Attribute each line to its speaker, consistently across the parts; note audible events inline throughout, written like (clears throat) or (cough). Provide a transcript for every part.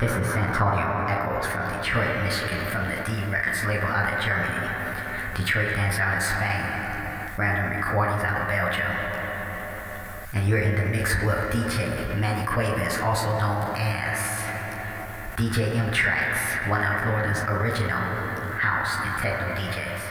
Speaker 1: This is Santonio Echols from Detroit, Michigan, from the D Records label out of Germany. Detroit Dance out of Spain. Random Recordings out of Belgium. And you're in the mix with DJ Manny Cuevas, also known as DJ M-TRAXXX, one of Florida's original house and techno DJs.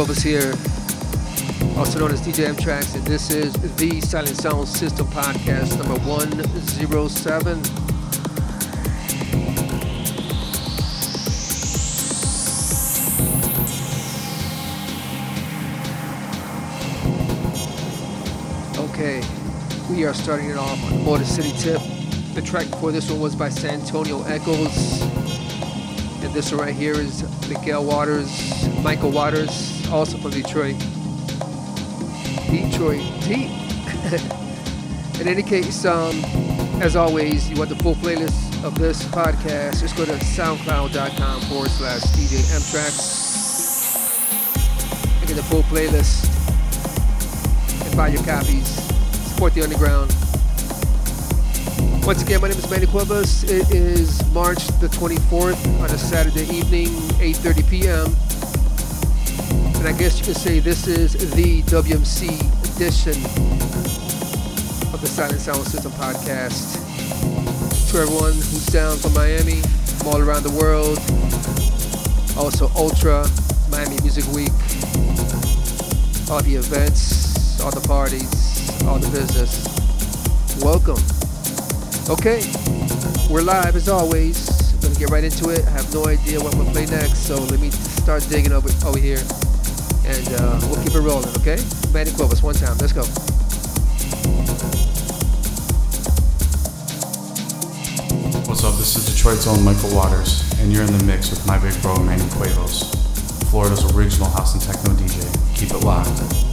Speaker 2: Cuevas here, also known as DJ M-TRAXXX, and this is the Silent Sound System podcast number 107. Okay, we are starting it off on Motor City tip. The track before this one was by Santonio Echols. And this one right here is Miguel Waters, Mykel Waters, also from Detroit. Detroit deep. (laughs) In any case, um, as always, you want the full playlist of this podcast, just go to soundcloud.com forward slash DJ and get the full playlist and buy your copies. Support the underground. Once again, my name is Manny Cuevas. It is March the 24th on a Saturday evening, 8.30 p.m. And I guess you could say this is the WMC edition of the Silent Sound System podcast. To everyone who's down from Miami, from all around the world, also Ultra, Miami Music Week, all the events, all the parties, all the business. Welcome. Okay, we're live as always. Gonna get right into it. I have no idea what I'm gonna play next, so let me start digging over, over here. And uh, we'll keep it rolling, okay? Manny Cuevas, one time. Let's go.
Speaker 3: What's up? This is Detroit's own Mykel Waters, and you're in the mix with my big bro Manny Cuevas, Florida's original house and techno DJ. Keep it locked.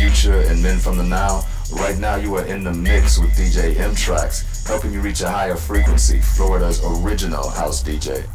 Speaker 4: Future and Men from the Now. Right now, you are in the mix with DJ M-TRAXXX, helping you reach a higher frequency, Florida's original house DJ.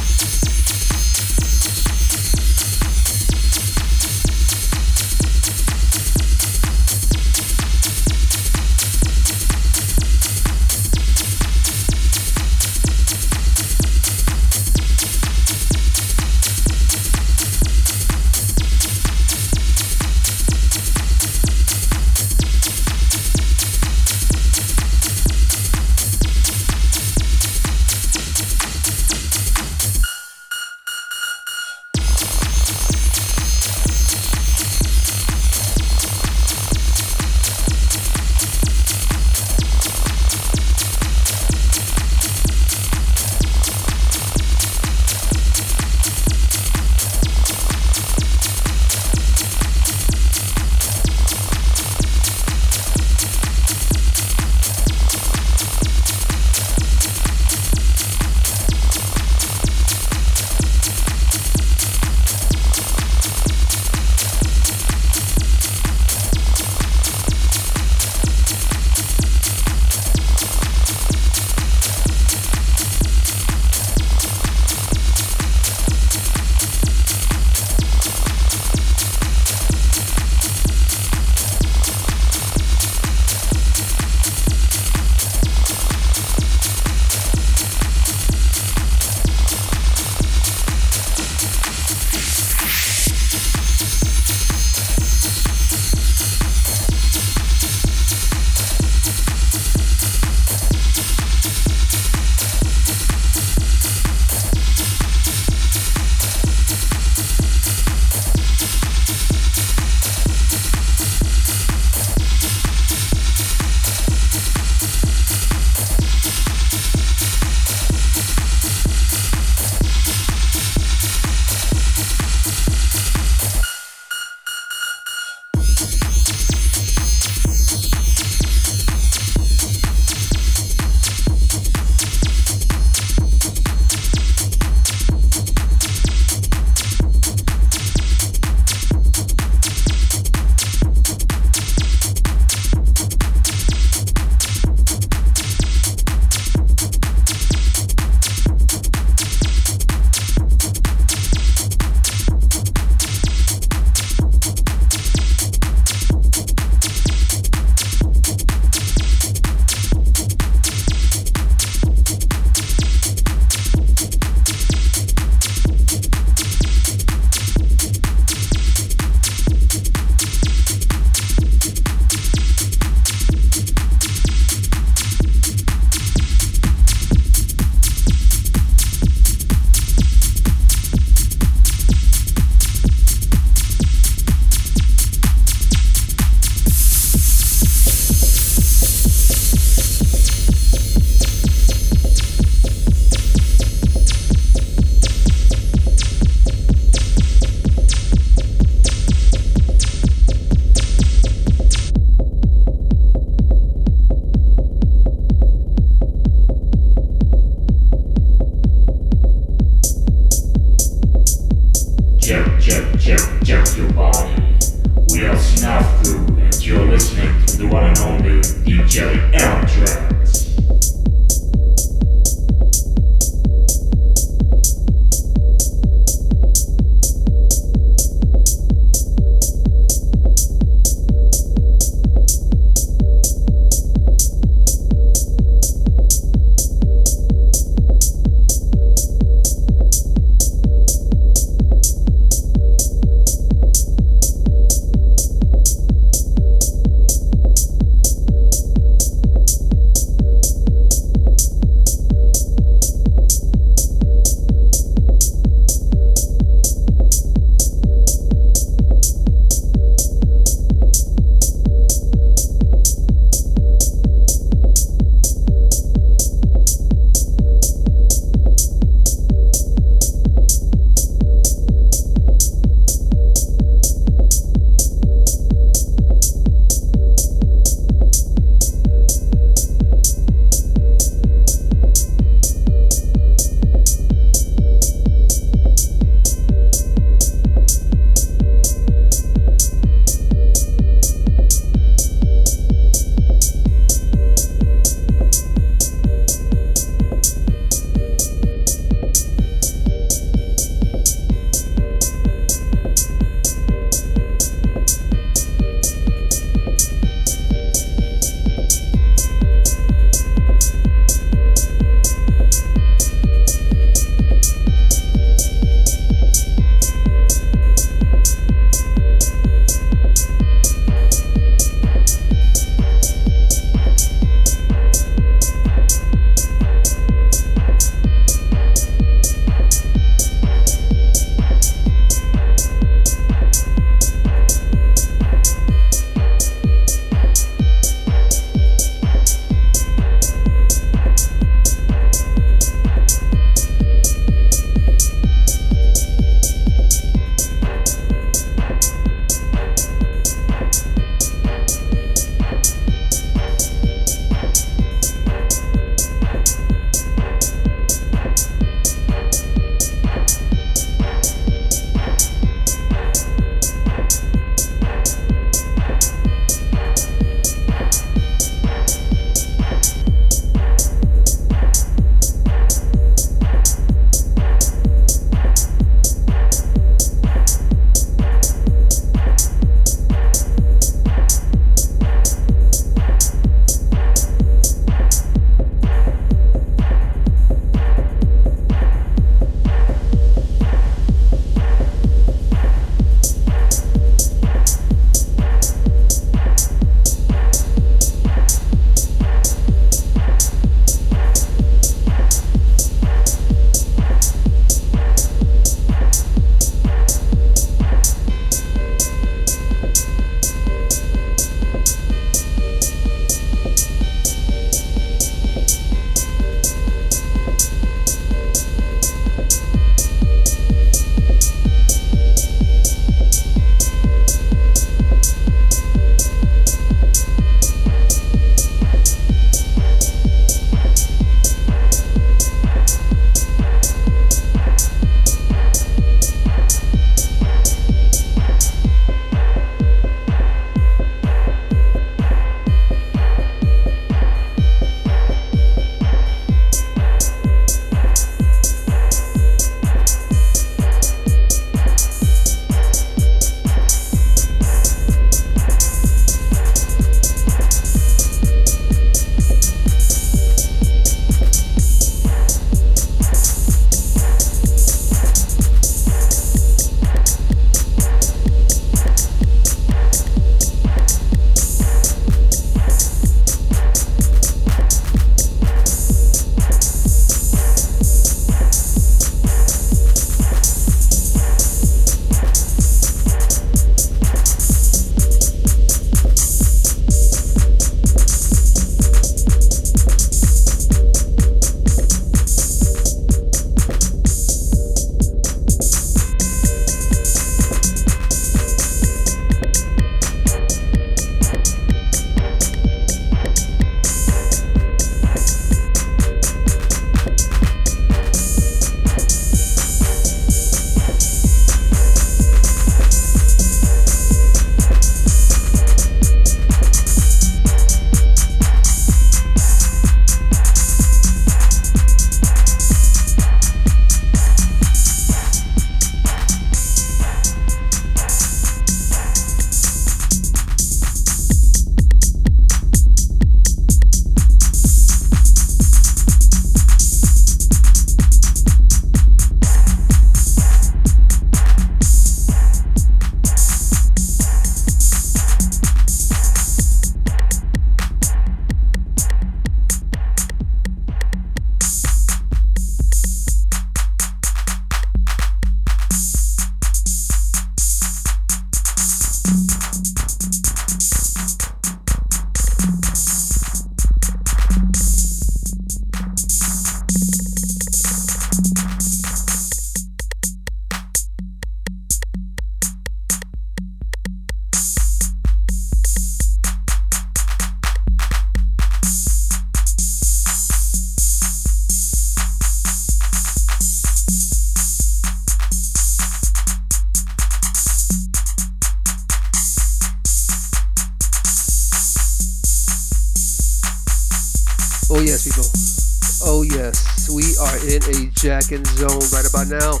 Speaker 2: Zone right about now.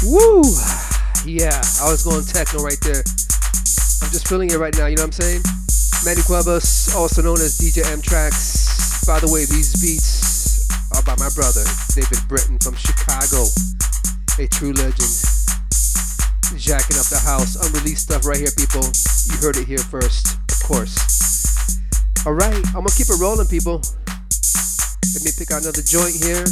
Speaker 2: Woo! Yeah, I was going techno right there. I'm just feeling it right now, you know what I'm saying? Manny Cuevas, also known as DJ M-TRAXXX. By the way, these beats are by my brother, David Britton from Chicago. A true legend. Jacking up the house. Unreleased stuff right here, people. You heard it here first, of course. Alright, I'm gonna keep it rolling, people. Let me pick out another joint here.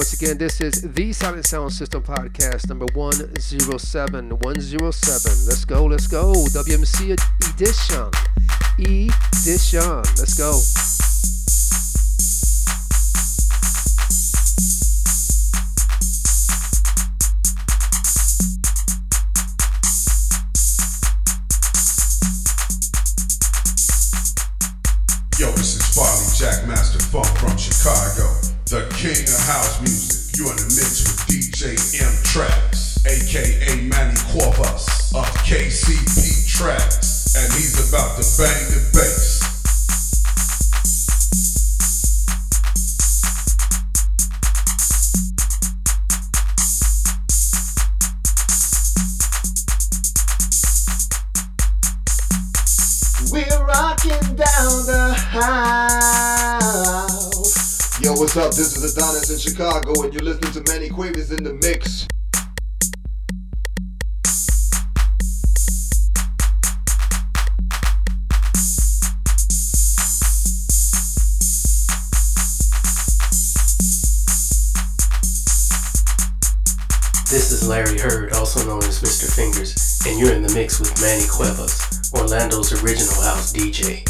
Speaker 2: Once again, this is the Silent Sound System podcast number 107. 107. Let's go, let's go. WMC edition. Edition. Let's go.
Speaker 5: Also known as Mr. Fingers, and you're in the mix with Manny Cuevas, Orlando's original house DJ.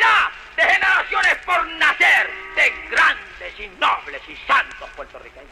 Speaker 6: de generaciones por nacer de grandes y nobles y santos puertorriqueños.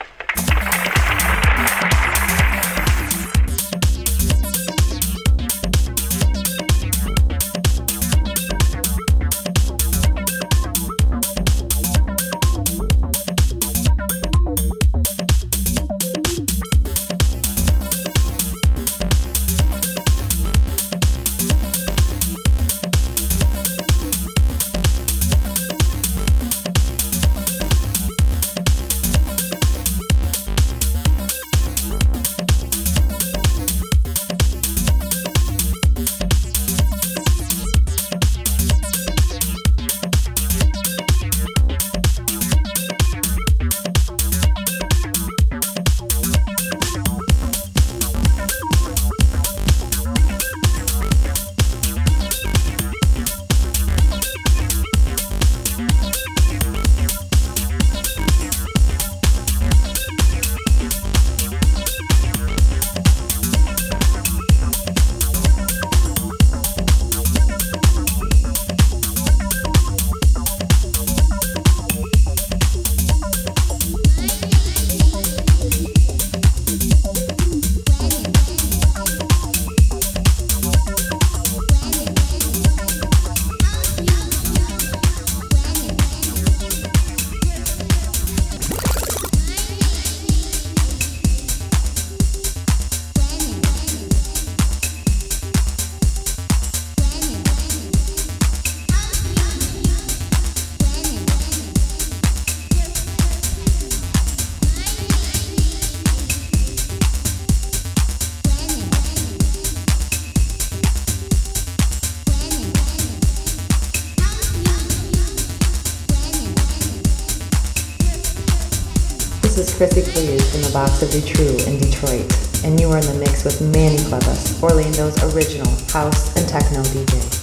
Speaker 6: Box of Detrue in Detroit, and you are in the mix with Manny Cuevas, Orlando's original house and techno DJ.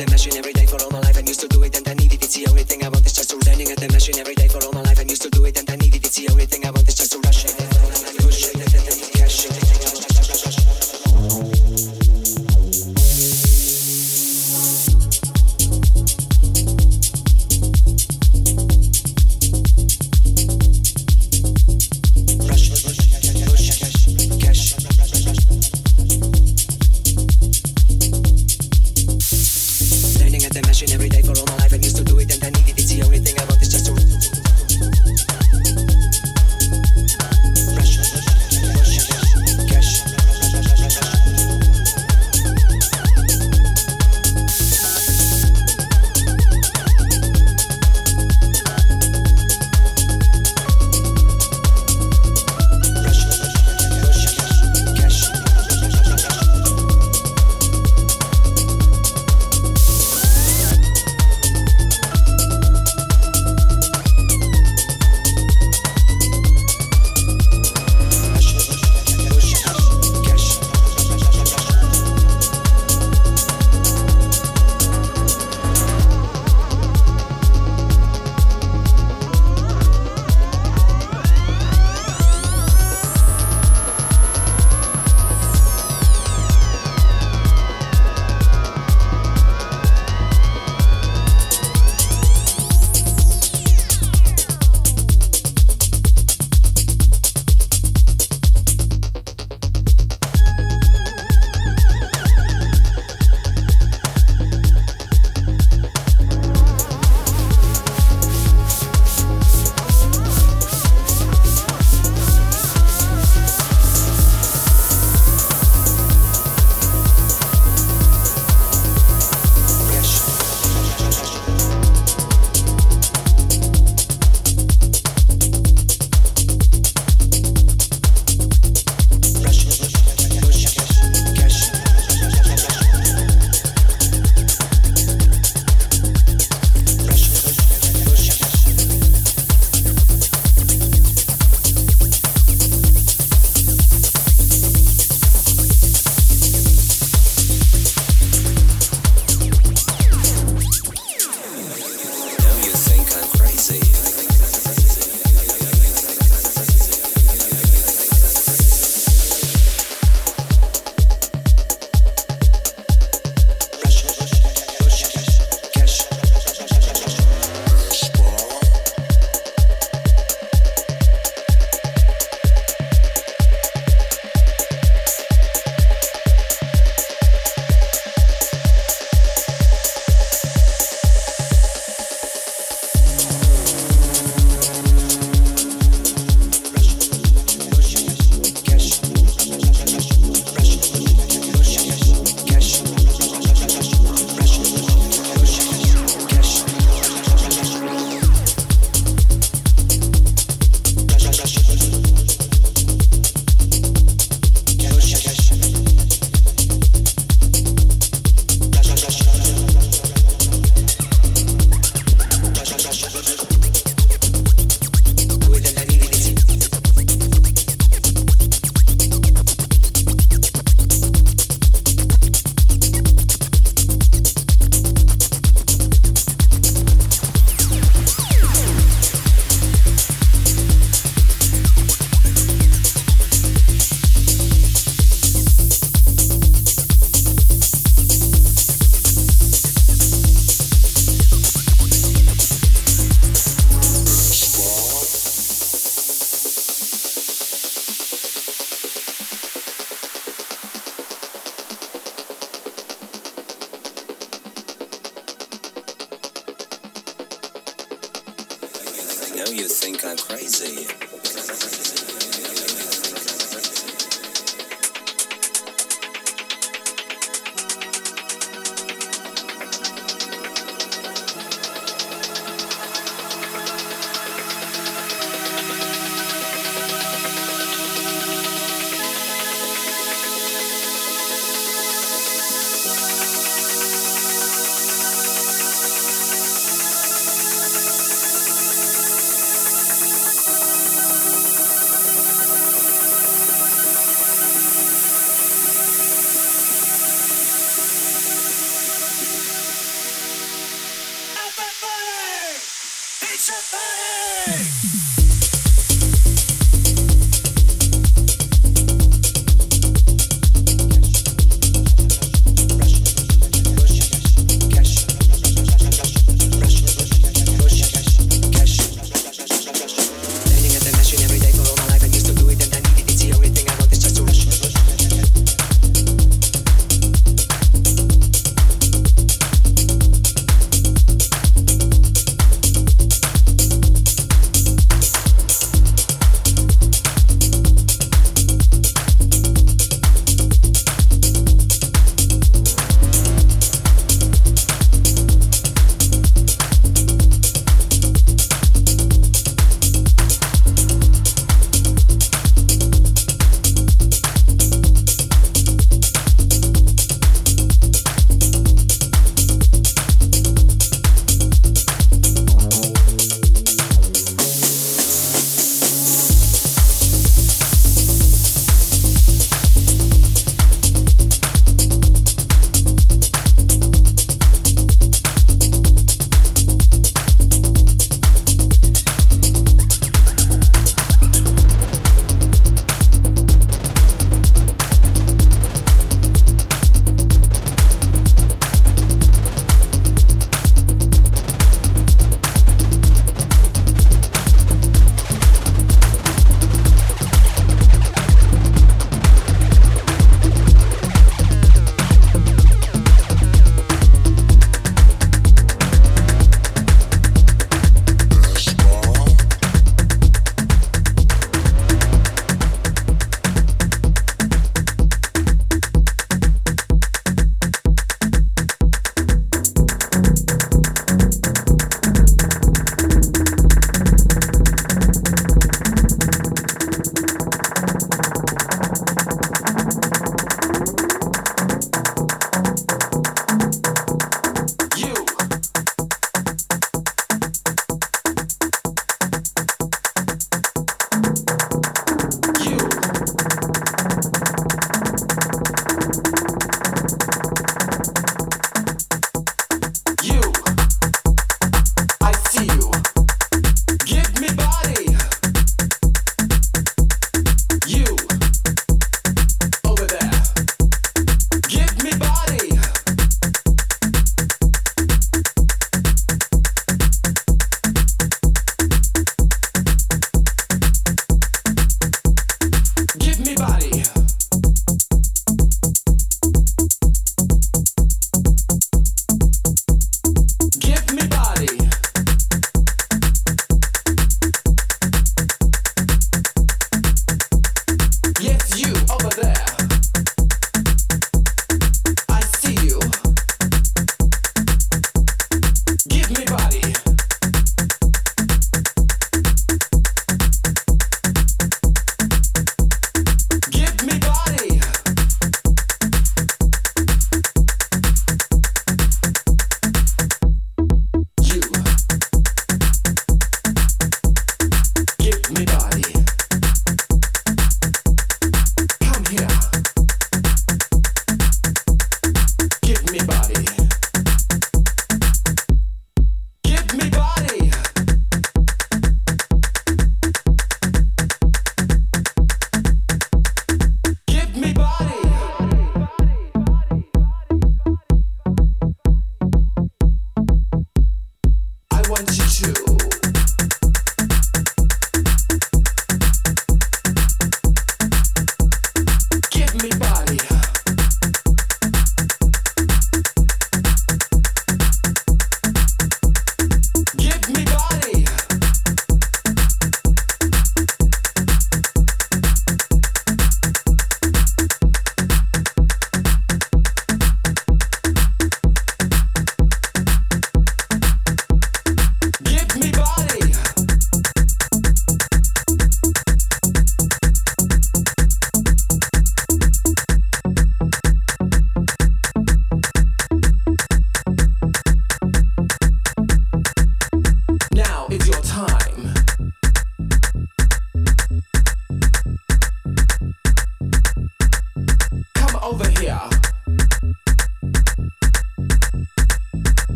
Speaker 6: at the machine every day
Speaker 7: for all my life and used to do it and I need it. It's the only thing I want It's just
Speaker 8: to running at the machine every day for all my life and used to do it and
Speaker 9: I need it. It's the only thing I
Speaker 10: want It's just to rushing. it.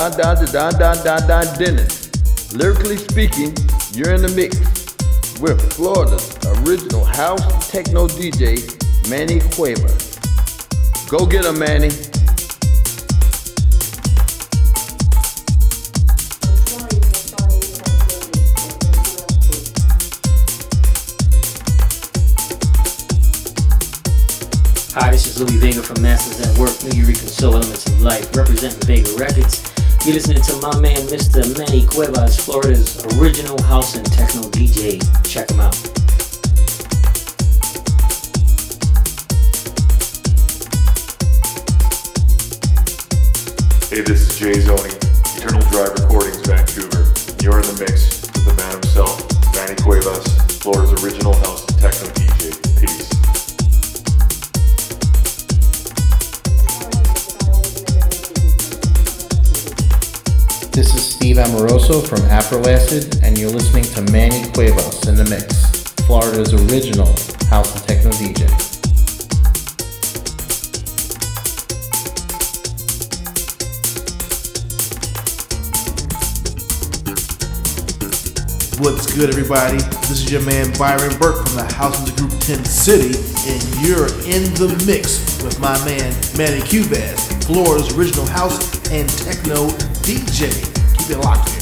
Speaker 10: da da da da da da da Dennis. Lyrically speaking, you're in the mix with Florida's original house techno DJ, Manny Cueva. Go get him, Manny.
Speaker 11: Hi, this is Louie Vega from Masters at Work, Nuyorican Soul Elements of Life, representing Vega Records. You're listening to my man, Mr. Manny Cuevas, Florida's original house and techno DJ. Check him out.
Speaker 12: Hey, this is Jay Zoni, Eternal Drive Recordings, Vancouver. You're in the mix with the man himself, Manny Cuevas, Florida's original house and techno
Speaker 13: Steve Amoroso from Afrolacid, and you're listening to Manny Cuevas in the Mix, Florida's original house and techno DJ.
Speaker 14: What's good, everybody? This is your man Byron Burke from the House Music Group 10 City, and you're in the mix with my man Manny Cuevas, Florida's original house and techno DJ
Speaker 2: be lucky.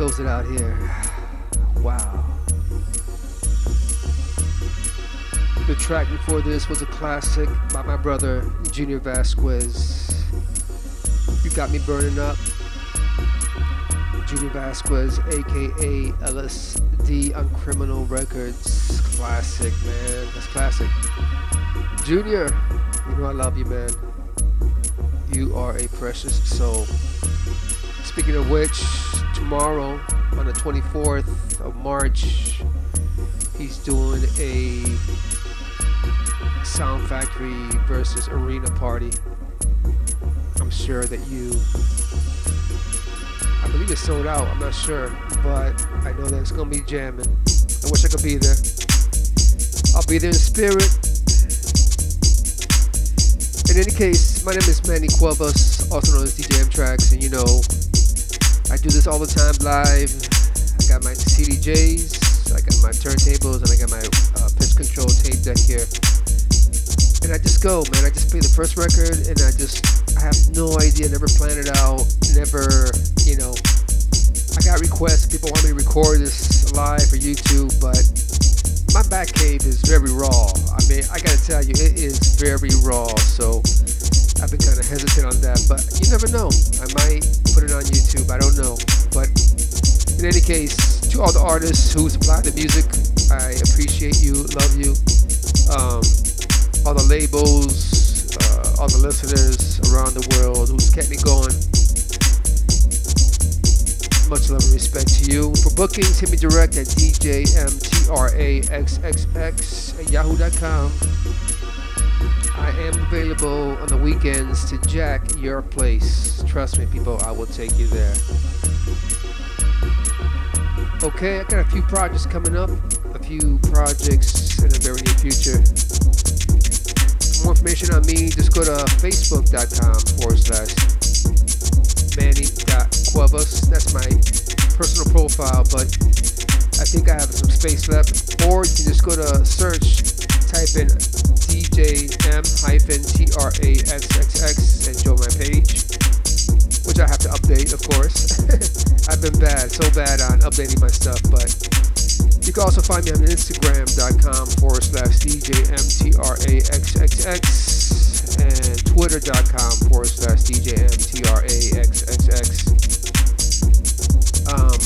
Speaker 2: Close it out here. Wow. The track before this was a classic by my brother Junior Vasquez. You got me burning up. Junior Vasquez, aka Ellis D on Criminal Records. Classic, man. That's classic. Junior, you know I love you, man. You are a precious soul. Speaking of which, tomorrow on the 24th of March, he's doing a Sound Factory versus Arena party. I'm sure that you, I believe it's sold out, I'm not sure, but I know that it's gonna be jamming. I wish I could be there. I'll be there in spirit. In any case, my name is Manny Cuevas, also known as DJ M-TRAXXX, and you know, do this all the time live. I got my CDJs, I got my turntables, and I got my uh, pitch control tape deck here. And I just go, man. I just play the first record, and I just, I have no idea, never planned it out, never, you know. I got requests, people want me to record this live for YouTube, but my back cave is very raw. I mean, I gotta tell you, it is very raw, so I've been kind of hesitant on that, but never know. I might put it on YouTube, I don't know. But in any case, to all the artists who supply the music, I appreciate you, love you. Um, all the labels, uh, all the listeners around the world who's kept me going. Much love and respect to you. For bookings, hit me direct at djmtraxxx at yahoo.com. I am available on the weekends to jack your place. Trust me, people, I will take you there. Okay, I got a few projects coming up, a few projects in the very near future. For more information on me, just go to facebook.com forward slash manny.cuevas. That's my personal profile, but I think I have some space left. Or you can just go to search, type in DJM-TRAXXX and join my page, which I have to update, of course. (laughs) I've been bad, so bad on updating my stuff, but you can also find me on Instagram.com forward slash DJMTRAXXX and Twitter.com forward slash DJMTRAXXX. Um,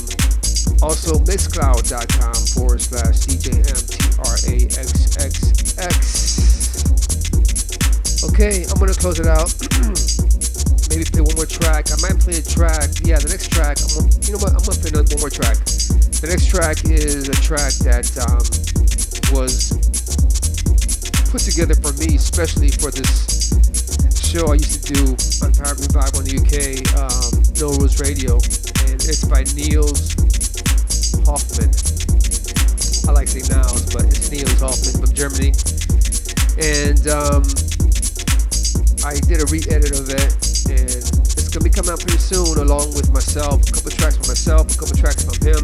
Speaker 2: also Mixcloud.com forward slash DJMTRAXXX. Okay, I'm gonna close it out. (clears throat) Maybe play one more track. I might play a track. Yeah, the next track. I'm you know what? I'm gonna play one more track. The next track is a track that um, was put together for me, especially for this show I used to do on Pirate Revival in the UK, um, No Rules Radio, and it's by Nils Hoffmann. I like saying Niels, but it's Nils Hoffmann from Germany, and um, I did a re-edit of it, and it's gonna be coming out pretty soon, along with myself, a couple tracks from myself, a couple tracks from him.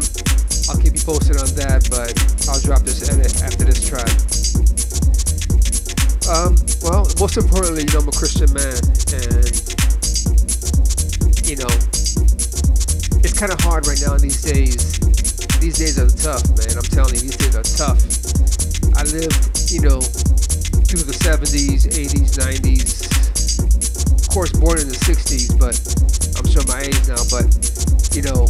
Speaker 2: I'll keep you posted on that, but I'll drop this edit after this track. Um, well, most importantly, you know, I'm a Christian man, and you know, it's kind of hard right now these days. These days are tough, man. I'm telling you, these days are tough. I lived, you know, through the 70s, 80s, 90s. Course, born in the 60s, but I'm showing my age now. But you know,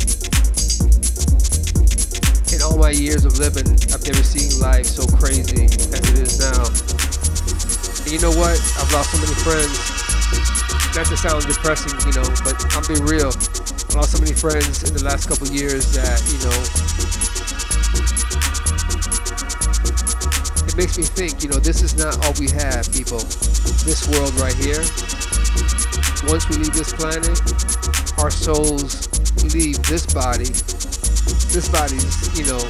Speaker 2: in all my years of living, I've never seen life so crazy as it is now. And you know what? I've lost so many friends. Not to sound depressing, you know, but I'm being real. I lost so many friends in the last couple years that, you know, it makes me think, you know, this is not all we have, people. This world right here. Once we leave this planet, our souls leave this body. This body's, you know,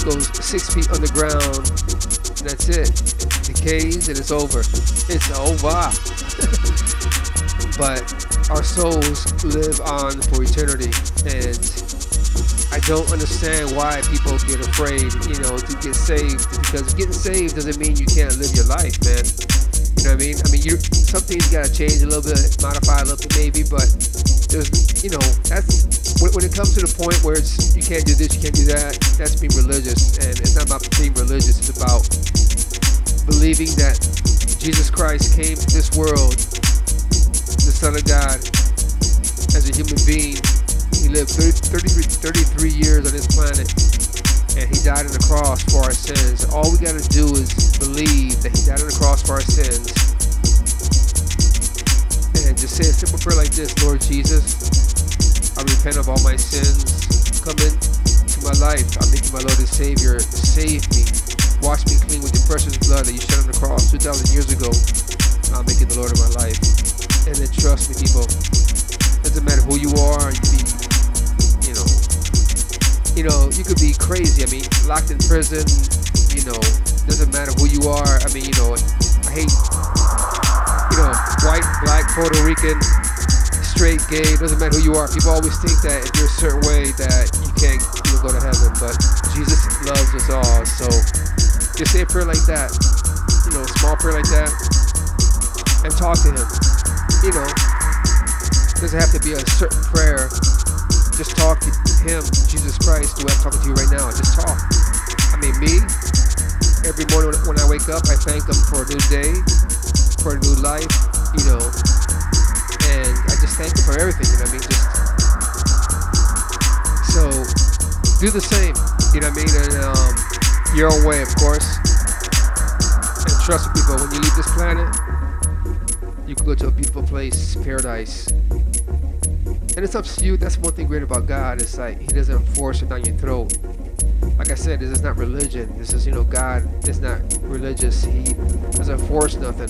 Speaker 2: goes six feet underground, and that's it. It decays and it's over. It's over. (laughs) but our souls live on for eternity, and don't understand why people get afraid, you know, to get saved. Because getting saved doesn't mean you can't live your life, man. You know what I mean? I mean, you some things gotta change a little bit, modify a little bit, maybe, but there's, you know, that's when, when it comes to the point where it's you can't do this, you can't do that. That's being religious, and it's not about being religious. It's about believing that Jesus Christ came to this world, the Son of God, as a human being. He lived 30, 33, 33 years on this planet, and he died on the cross for our sins. All we got to do is believe that he died on the cross for our sins, and just say a simple prayer like this: Lord Jesus. I repent of all my sins. Come into my life. I make you my Lord and Savior. Save me. Wash me clean with your precious blood that you shed on the cross 2,000 years ago. I'll make you the Lord of my life. And then trust me, people. Doesn't matter who you are. You be, you know, you could be crazy. I mean, locked in prison. You know, doesn't matter who you are. I mean, you know, I hate, you know, white, black, Puerto Rican, straight, gay, doesn't matter who you are. People always think that if you're a certain way that you can't go to heaven, but Jesus loves us all. So just say a prayer like that, you know, small prayer like that, and talk to Him. You know, doesn't have to be a certain prayer. Just talk to Him, Jesus Christ, the way I'm talking to you right now. Just talk. I mean, me. Every morning when I wake up, I thank Him for a new day, for a new life. You know, and I just thank him for everything, you know what I mean? Just so do the same, you know what I mean? And um, your own way, of course. And trust me, people, when you leave this planet, you can go to a beautiful place, paradise. And it's up to you. That's one thing great about God. It's like He doesn't force it down your throat. Like I said, this is not religion. This is, you know, God is not religious. He doesn't force nothing.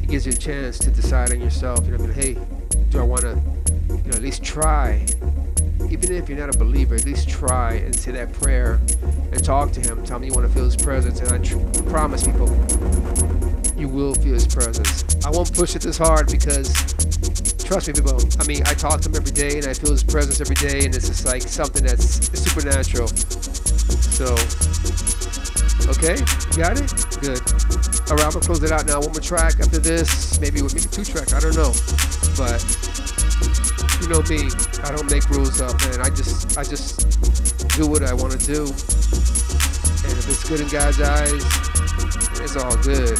Speaker 2: He gives you a chance to decide on yourself. You know I mean? Hey, do I want to, you know, at least try? Even if you're not a believer, at least try and say that prayer and talk to Him. Tell me you want to feel His presence, and I tr- promise people, you will feel His presence. I won't push it this hard because, trust me, people. I mean, I talk to Him every day, and I feel His presence every day, and it's just like something that's supernatural. So, okay, got it? Good. All right, I'm gonna close it out now. One more track after this, maybe with maybe two track. I don't know, but you know me, I don't make rules up, man. I just I just do what I want to do, and if it's good in God's eyes, it's all good.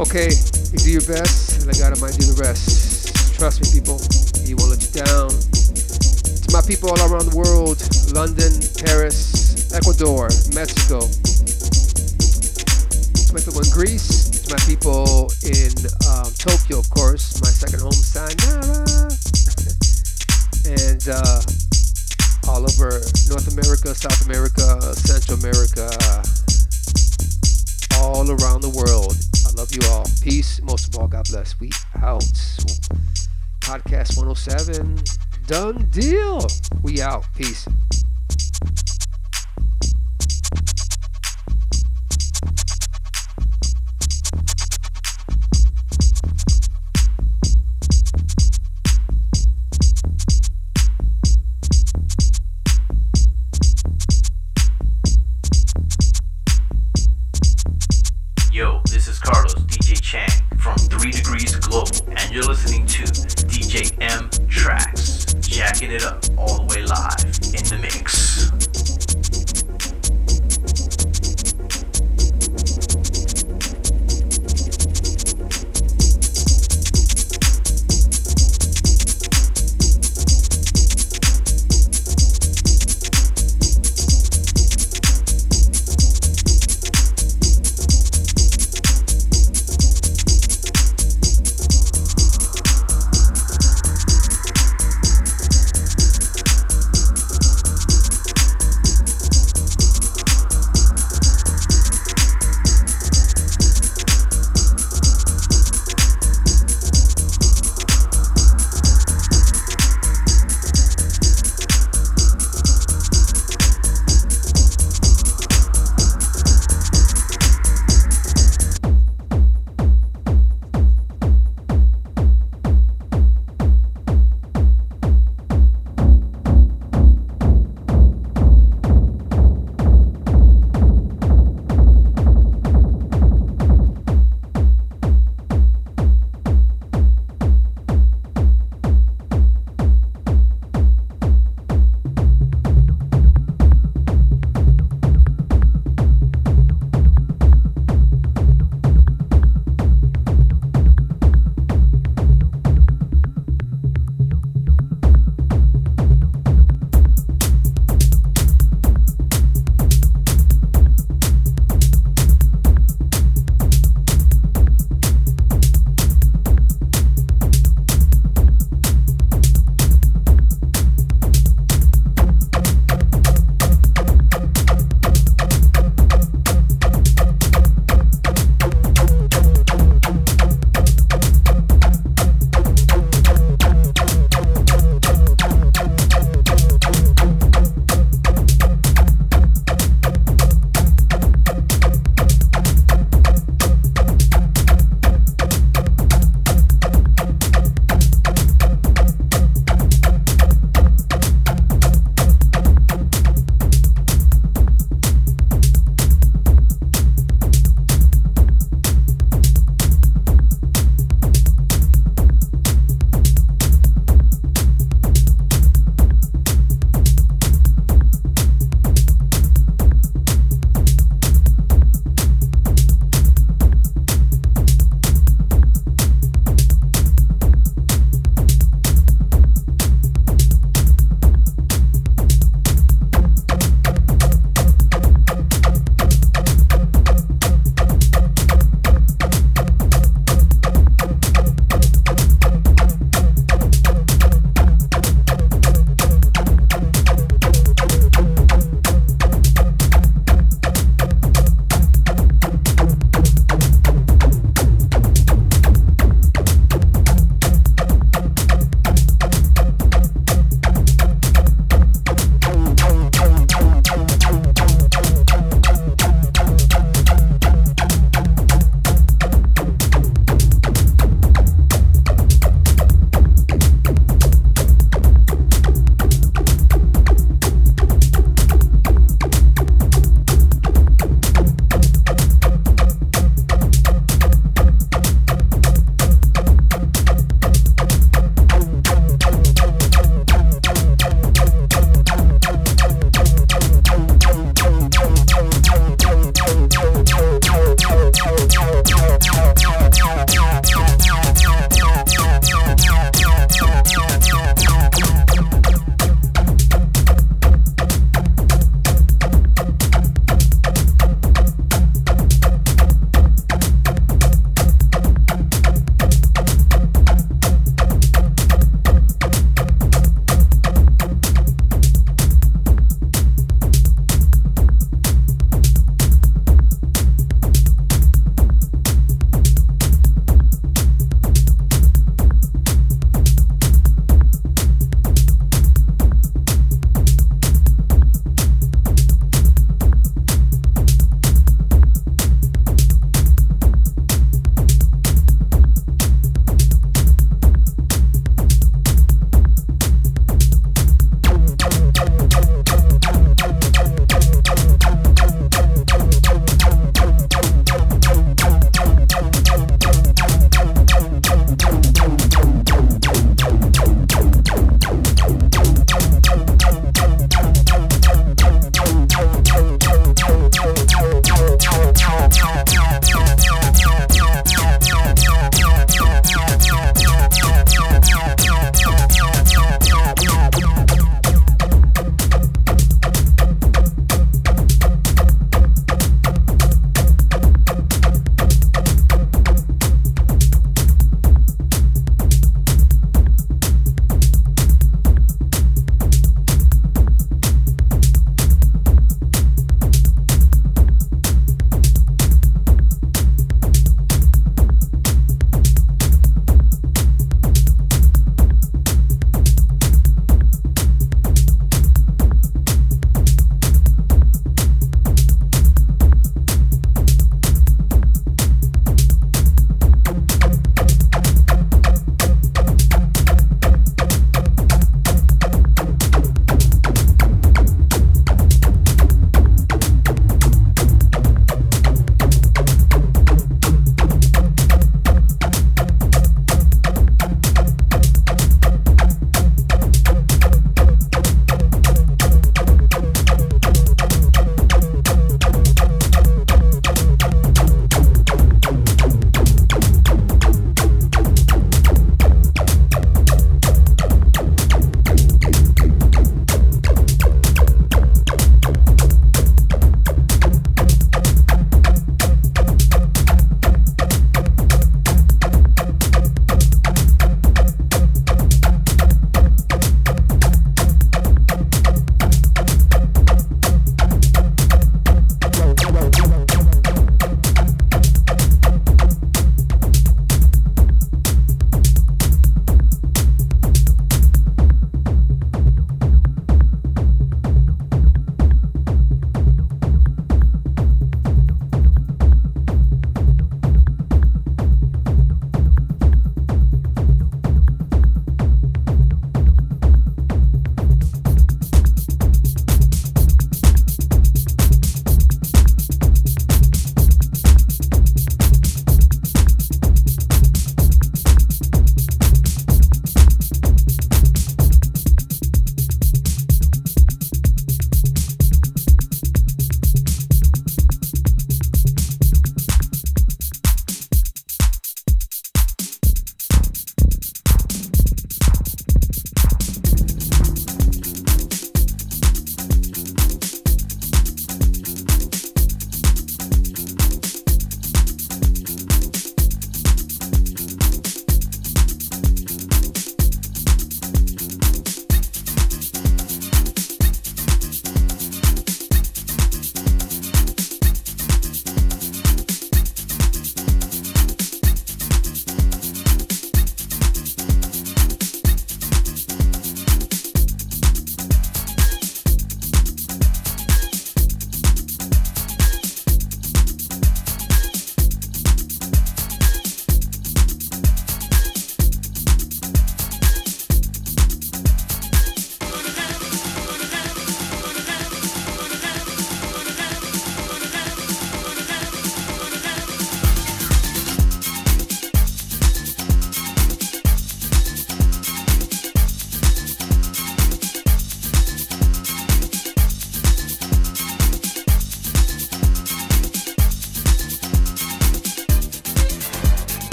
Speaker 2: Okay, you do your best, and I God might do the rest. Trust me, people. He won't let you down. To my people all around the world, London, Paris, Ecuador, Mexico. To my people in Greece, to my people in um, Tokyo, of course, my second home, Sayonara. (laughs) and uh, all over North America, South America, Central America, all around the world. Love you all. Peace. Most of all, God bless. We out. Podcast 107. Done deal. We out. Peace.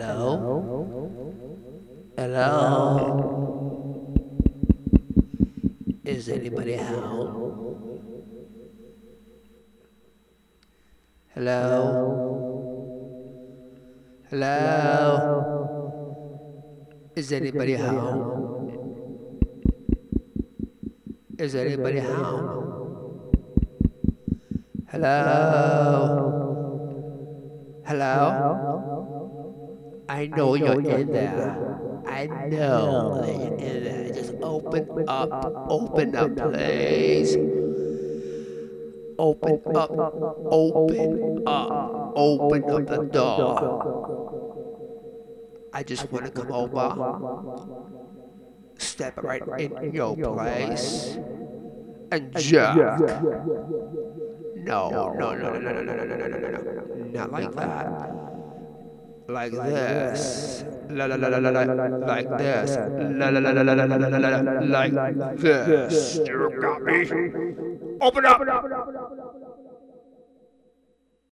Speaker 2: Hello? Hello? Is anybody home? Hello? Hello? Is anybody home? Is anybody home? Hello? Hello? I know you're in there. I know that you're in there. Just open up, open up, please. Open up, open up, open up the door. I just want to come over, step right in your place, and jerk. No, no, no, no, no, no, no, no, no, no, no, no, no, not like that like this, like this, like this. You got me? Open up.